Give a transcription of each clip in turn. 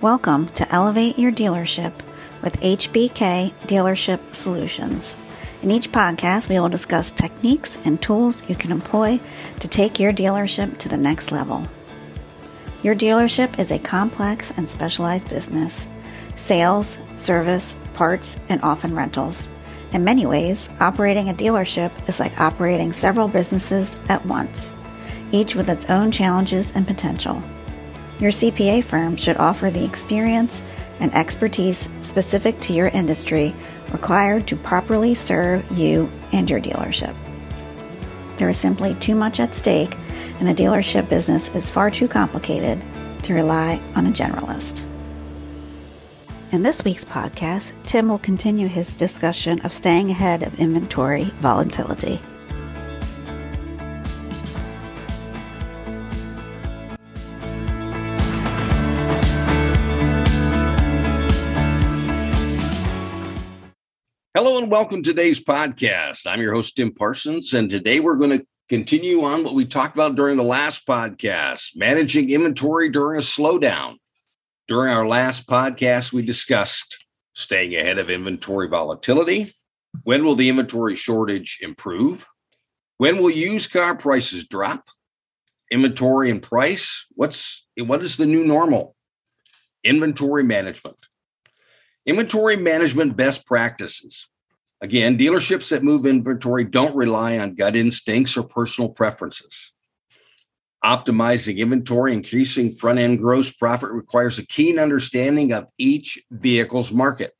Welcome to Elevate Your Dealership with HBK Dealership Solutions. In each podcast, we will discuss techniques and tools you can employ to take your dealership to the next level. Your dealership is a complex and specialized business sales, service, parts, and often rentals. In many ways, operating a dealership is like operating several businesses at once, each with its own challenges and potential. Your CPA firm should offer the experience and expertise specific to your industry required to properly serve you and your dealership. There is simply too much at stake, and the dealership business is far too complicated to rely on a generalist. In this week's podcast, Tim will continue his discussion of staying ahead of inventory volatility. Hello and welcome to today's podcast. I'm your host, Tim Parsons, and today we're going to continue on what we talked about during the last podcast managing inventory during a slowdown. During our last podcast, we discussed staying ahead of inventory volatility. When will the inventory shortage improve? When will used car prices drop? Inventory and price? What's what is the new normal? Inventory management. Inventory management best practices. Again, dealerships that move inventory don't rely on gut instincts or personal preferences. Optimizing inventory, increasing front end gross profit requires a keen understanding of each vehicle's market.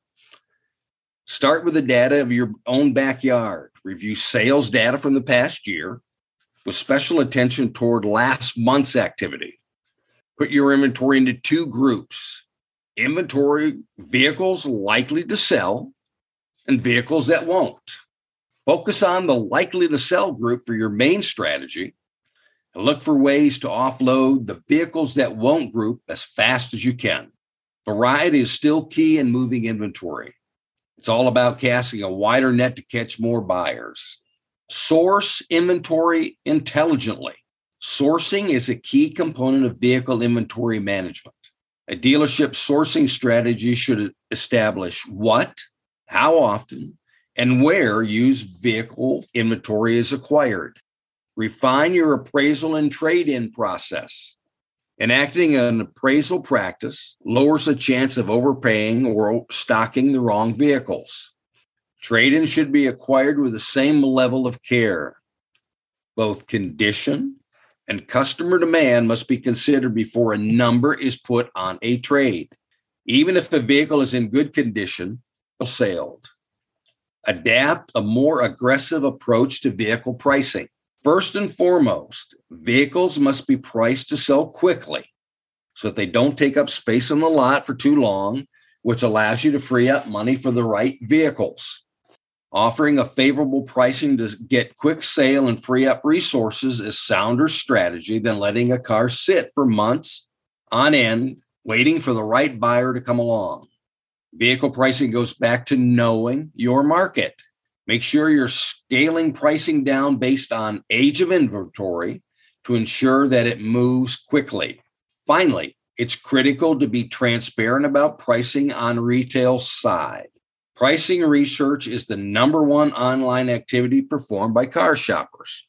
Start with the data of your own backyard. Review sales data from the past year with special attention toward last month's activity. Put your inventory into two groups inventory vehicles likely to sell and vehicles that won't. Focus on the likely to sell group for your main strategy and look for ways to offload the vehicles that won't group as fast as you can. Variety is still key in moving inventory. It's all about casting a wider net to catch more buyers. Source inventory intelligently. Sourcing is a key component of vehicle inventory management. A dealership sourcing strategy should establish what, how often, and where used vehicle inventory is acquired. Refine your appraisal and trade in process. Enacting an appraisal practice lowers the chance of overpaying or stocking the wrong vehicles. Trade in should be acquired with the same level of care. Both condition and customer demand must be considered before a number is put on a trade. Even if the vehicle is in good condition, sailed. Adapt a more aggressive approach to vehicle pricing. First and foremost, vehicles must be priced to sell quickly so that they don't take up space on the lot for too long, which allows you to free up money for the right vehicles. Offering a favorable pricing to get quick sale and free up resources is sounder strategy than letting a car sit for months on end waiting for the right buyer to come along. Vehicle pricing goes back to knowing your market. Make sure you're scaling pricing down based on age of inventory to ensure that it moves quickly. Finally, it's critical to be transparent about pricing on retail side. Pricing research is the number one online activity performed by car shoppers.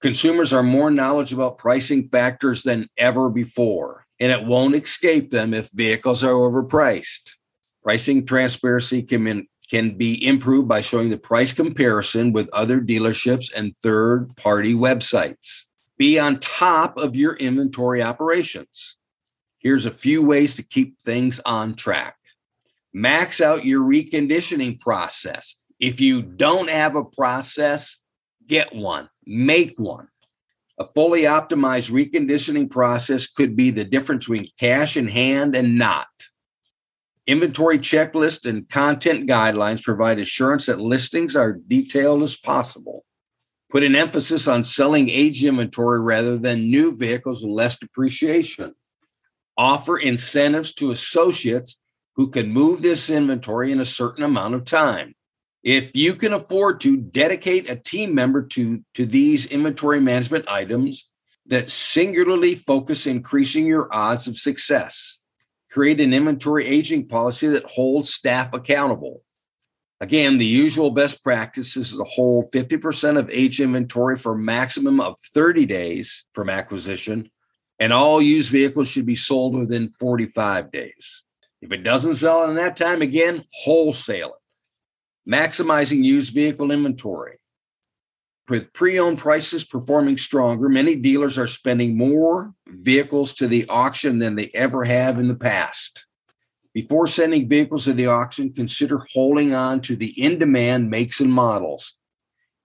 Consumers are more knowledgeable about pricing factors than ever before, and it won't escape them if vehicles are overpriced. Pricing transparency can, can be improved by showing the price comparison with other dealerships and third party websites. Be on top of your inventory operations. Here's a few ways to keep things on track max out your reconditioning process. If you don't have a process, get one, make one. A fully optimized reconditioning process could be the difference between cash in hand and not. Inventory checklists and content guidelines provide assurance that listings are detailed as possible. Put an emphasis on selling aged inventory rather than new vehicles with less depreciation. Offer incentives to associates who can move this inventory in a certain amount of time. If you can afford to dedicate a team member to, to these inventory management items that singularly focus increasing your odds of success. create an inventory aging policy that holds staff accountable. Again, the usual best practice is to hold 50% of age inventory for a maximum of 30 days from acquisition, and all used vehicles should be sold within 45 days. If it doesn't sell in that time, again, wholesale it. Maximizing used vehicle inventory. With pre owned prices performing stronger, many dealers are spending more vehicles to the auction than they ever have in the past. Before sending vehicles to the auction, consider holding on to the in demand makes and models.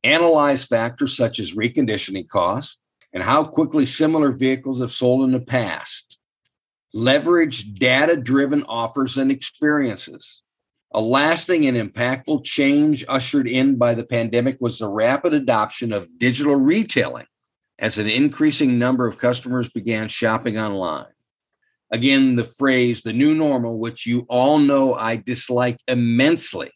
Analyze factors such as reconditioning costs and how quickly similar vehicles have sold in the past. Leverage data driven offers and experiences. A lasting and impactful change ushered in by the pandemic was the rapid adoption of digital retailing as an increasing number of customers began shopping online. Again, the phrase the new normal, which you all know I dislike immensely,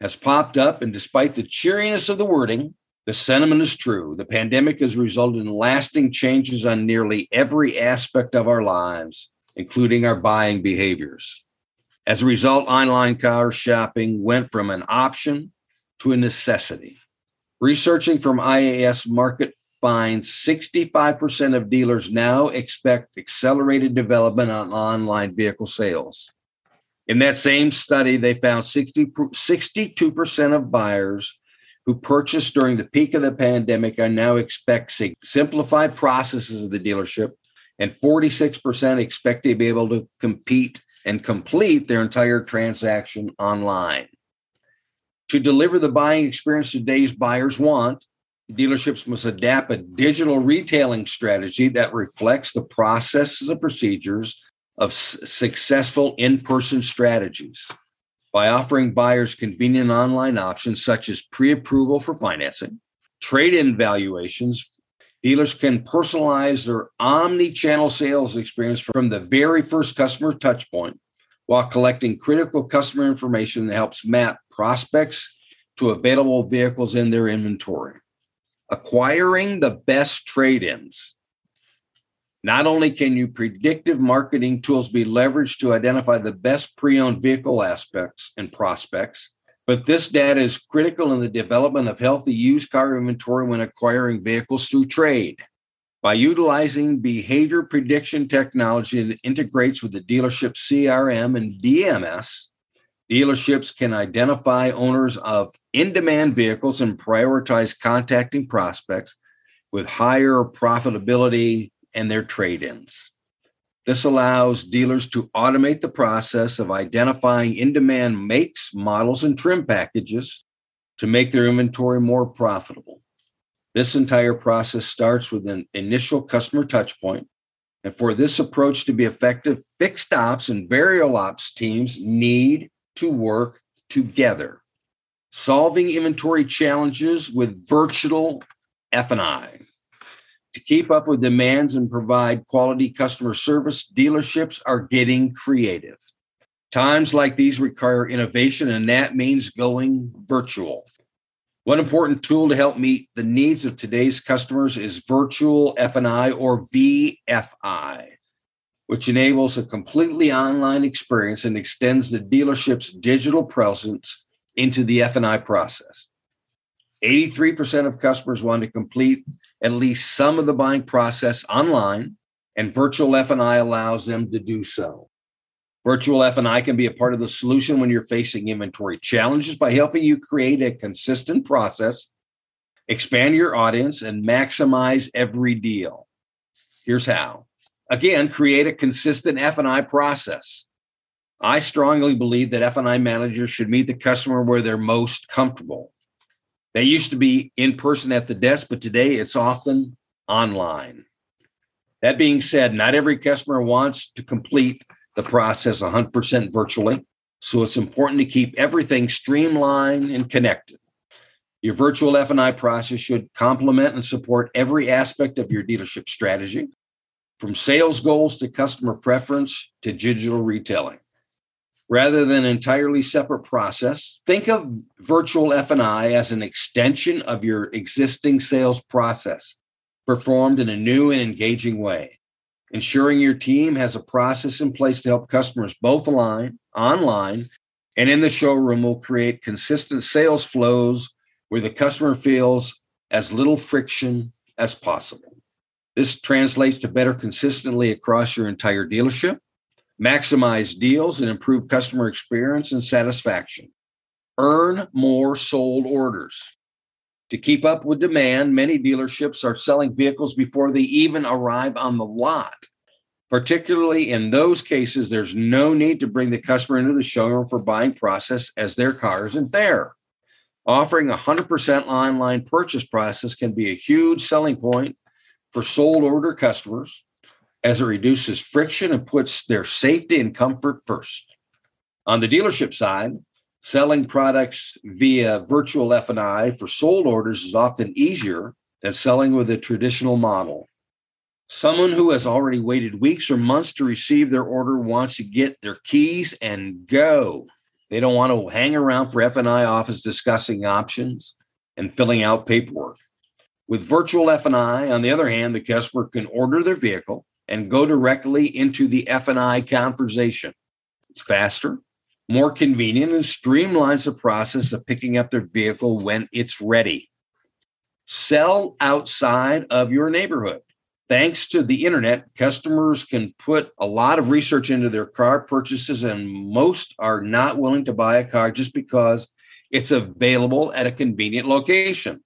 has popped up. And despite the cheeriness of the wording, the sentiment is true. The pandemic has resulted in lasting changes on nearly every aspect of our lives, including our buying behaviors. As a result, online car shopping went from an option to a necessity. Researching from IHS Markit finds 65% of dealers now expect accelerated development on online vehicle sales. In that same study, they found 60, 62% of buyers who purchased during the peak of the pandemic are now expecting simplified processes of the dealership, and 46% expect to be able to compete and complete their entire transaction online. To deliver the buying experience today's buyers want, dealerships must adapt a digital retailing strategy that reflects the processes and procedures of s- successful in person strategies. By offering buyers convenient online options such as pre approval for financing, trade in valuations, dealers can personalize their omni channel sales experience from the very first customer touchpoint while collecting critical customer information that helps map prospects to available vehicles in their inventory. Acquiring the best trade ins. Not only can you predictive marketing tools be leveraged to identify the best pre owned vehicle aspects and prospects, but this data is critical in the development of healthy used car inventory when acquiring vehicles through trade. By utilizing behavior prediction technology that integrates with the dealership CRM and DMS, dealerships can identify owners of in demand vehicles and prioritize contacting prospects with higher profitability and their trade ins. This allows dealers to automate the process of identifying in demand makes, models, and trim packages to make their inventory more profitable. This entire process starts with an initial customer touchpoint. And for this approach to be effective, fixed ops and variable ops teams need to work together. Solving inventory challenges with virtual F&I. To keep up with demands and provide quality customer service, dealerships are getting creative. Times like these require innovation, and that means going virtual. One important tool to help meet the needs of today's customers is Virtual F&I or VFI, which enables a completely online experience and extends the dealership's digital presence into the F&I process. 83% of customers want to complete at least some of the buying process online, and Virtual F&I allows them to do so. Virtual F&I can be a part of the solution when you're facing inventory challenges by helping you create a consistent process, expand your audience, and maximize every deal. Here's how. Again, create a consistent F&I process. I strongly believe that F&I managers should meet the customer where they're most comfortable. They used to be in person at the desk, but today it's often online. That being said, not every customer wants to complete the process 100% virtually. So it's important to keep everything streamlined and connected. Your virtual F&I process should complement and support every aspect of your dealership strategy, from sales goals to customer preference to digital retailing. Rather than an entirely separate process, think of virtual F&I as an extension of your existing sales process, performed in a new and engaging way. Ensuring your team has a process in place to help customers both online, online, and in the showroom will create consistent sales flows where the customer feels as little friction as possible. This translates to better consistently across your entire dealership, maximize deals, and improve customer experience and satisfaction. Earn more sold orders. To keep up with demand, many dealerships are selling vehicles before they even arrive on the lot. Particularly in those cases, there's no need to bring the customer into the showroom for buying process as their car isn't there. Offering a 100% online purchase process can be a huge selling point for sold order customers as it reduces friction and puts their safety and comfort first. On the dealership side, selling products via virtual F&I for sold orders is often easier than selling with a traditional model. Someone who has already waited weeks or months to receive their order wants to get their keys and go. They don't want to hang around for F&I office discussing options and filling out paperwork. With virtual F&I, on the other hand, the customer can order their vehicle and go directly into the F&I conversation. It's faster, more convenient, and streamlines the process of picking up their vehicle when it's ready. Sell outside of your neighborhood. Thanks to the internet, customers can put a lot of research into their car purchases, and most are not willing to buy a car just because it's available at a convenient location.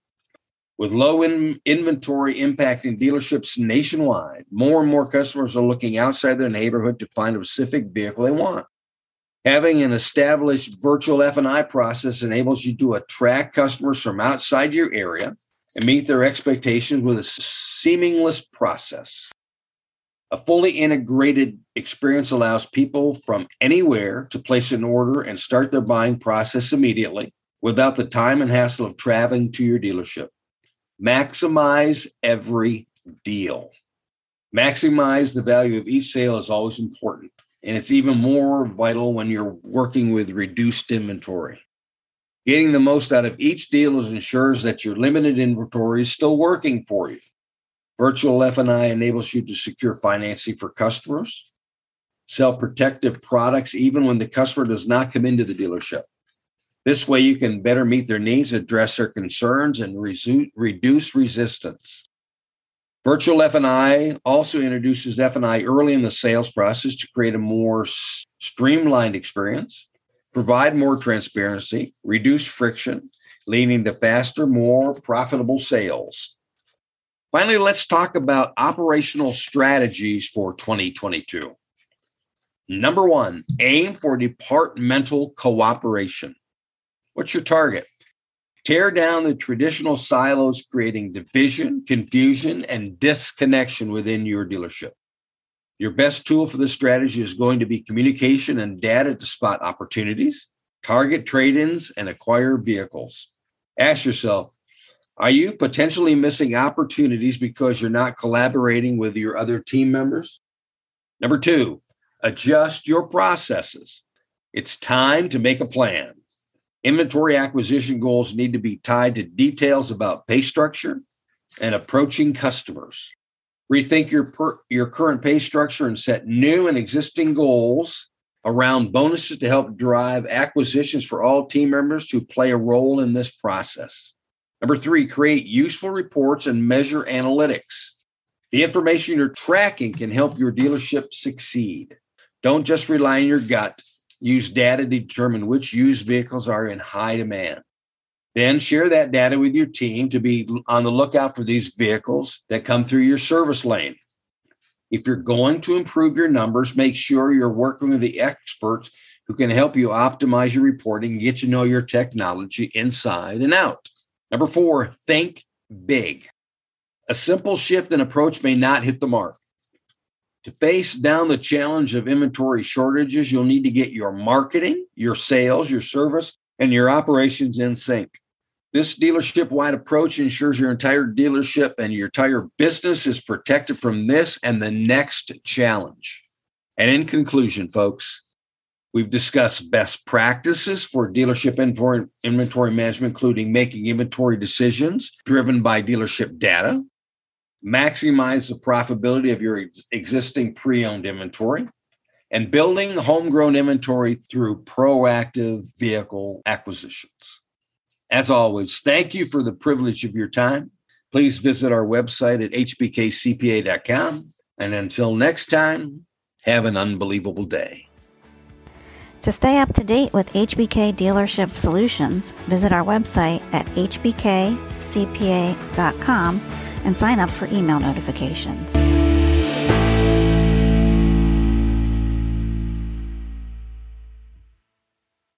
With low in inventory impacting dealerships nationwide, more and more customers are looking outside their neighborhood to find a specific vehicle they want. Having an established virtual F&I process enables you to attract customers from outside your area and meet their expectations with a seamless process. A fully integrated experience allows people from anywhere to place an order and start their buying process immediately without the time and hassle of traveling to your dealership. Maximize every deal. Maximize the value of each sale is always important, and it's even more vital when you're working with reduced inventory. Getting the most out of each deal ensures that your limited inventory is still working for you. Virtual F&I enables you to secure financing for customers, sell protective products even when the customer does not come into the dealership. This way, you can better meet their needs, address their concerns, and resu- reduce resistance. Virtual F&I also introduces F&I early in the sales process to create a more s- streamlined experience provide more transparency, reduce friction, leading to faster, more profitable sales. Finally, let's talk about operational strategies for 2022. Number one, aim for departmental cooperation. What's your target? Tear down the traditional silos, creating division, confusion, and disconnection within your dealership. Your best tool for this strategy is going to be communication and data to spot opportunities, target trade ins, and acquire vehicles. Ask yourself Are you potentially missing opportunities because you're not collaborating with your other team members? Number two, adjust your processes. It's time to make a plan. Inventory acquisition goals need to be tied to details about pay structure and approaching customers rethink your per, your current pay structure and set new and existing goals around bonuses to help drive acquisitions for all team members who play a role in this process. Number three, create useful reports and measure analytics. The information you're tracking can help your dealership succeed. Don't just rely on your gut. Use data to determine which used vehicles are in high demand. Then share that data with your team to be on the lookout for these vehicles that come through your service lane. If you're going to improve your numbers, make sure you're working with the experts who can help you optimize your reporting and get to know your technology inside and out. Number four, think big. A simple shift in approach may not hit the mark. To face down the challenge of inventory shortages, you'll need to get your marketing, your sales, your service, and your operations in sync. This dealership wide approach ensures your entire dealership and your entire business is protected from this and the next challenge. And in conclusion, folks, we've discussed best practices for dealership inventory management, including making inventory decisions driven by dealership data, maximize the profitability of your ex- existing pre owned inventory, and building homegrown inventory through proactive vehicle acquisitions. As always, thank you for the privilege of your time. Please visit our website at hbkcpa.com. And until next time, have an unbelievable day. To stay up to date with HBK Dealership Solutions, visit our website at hbkcpa.com and sign up for email notifications.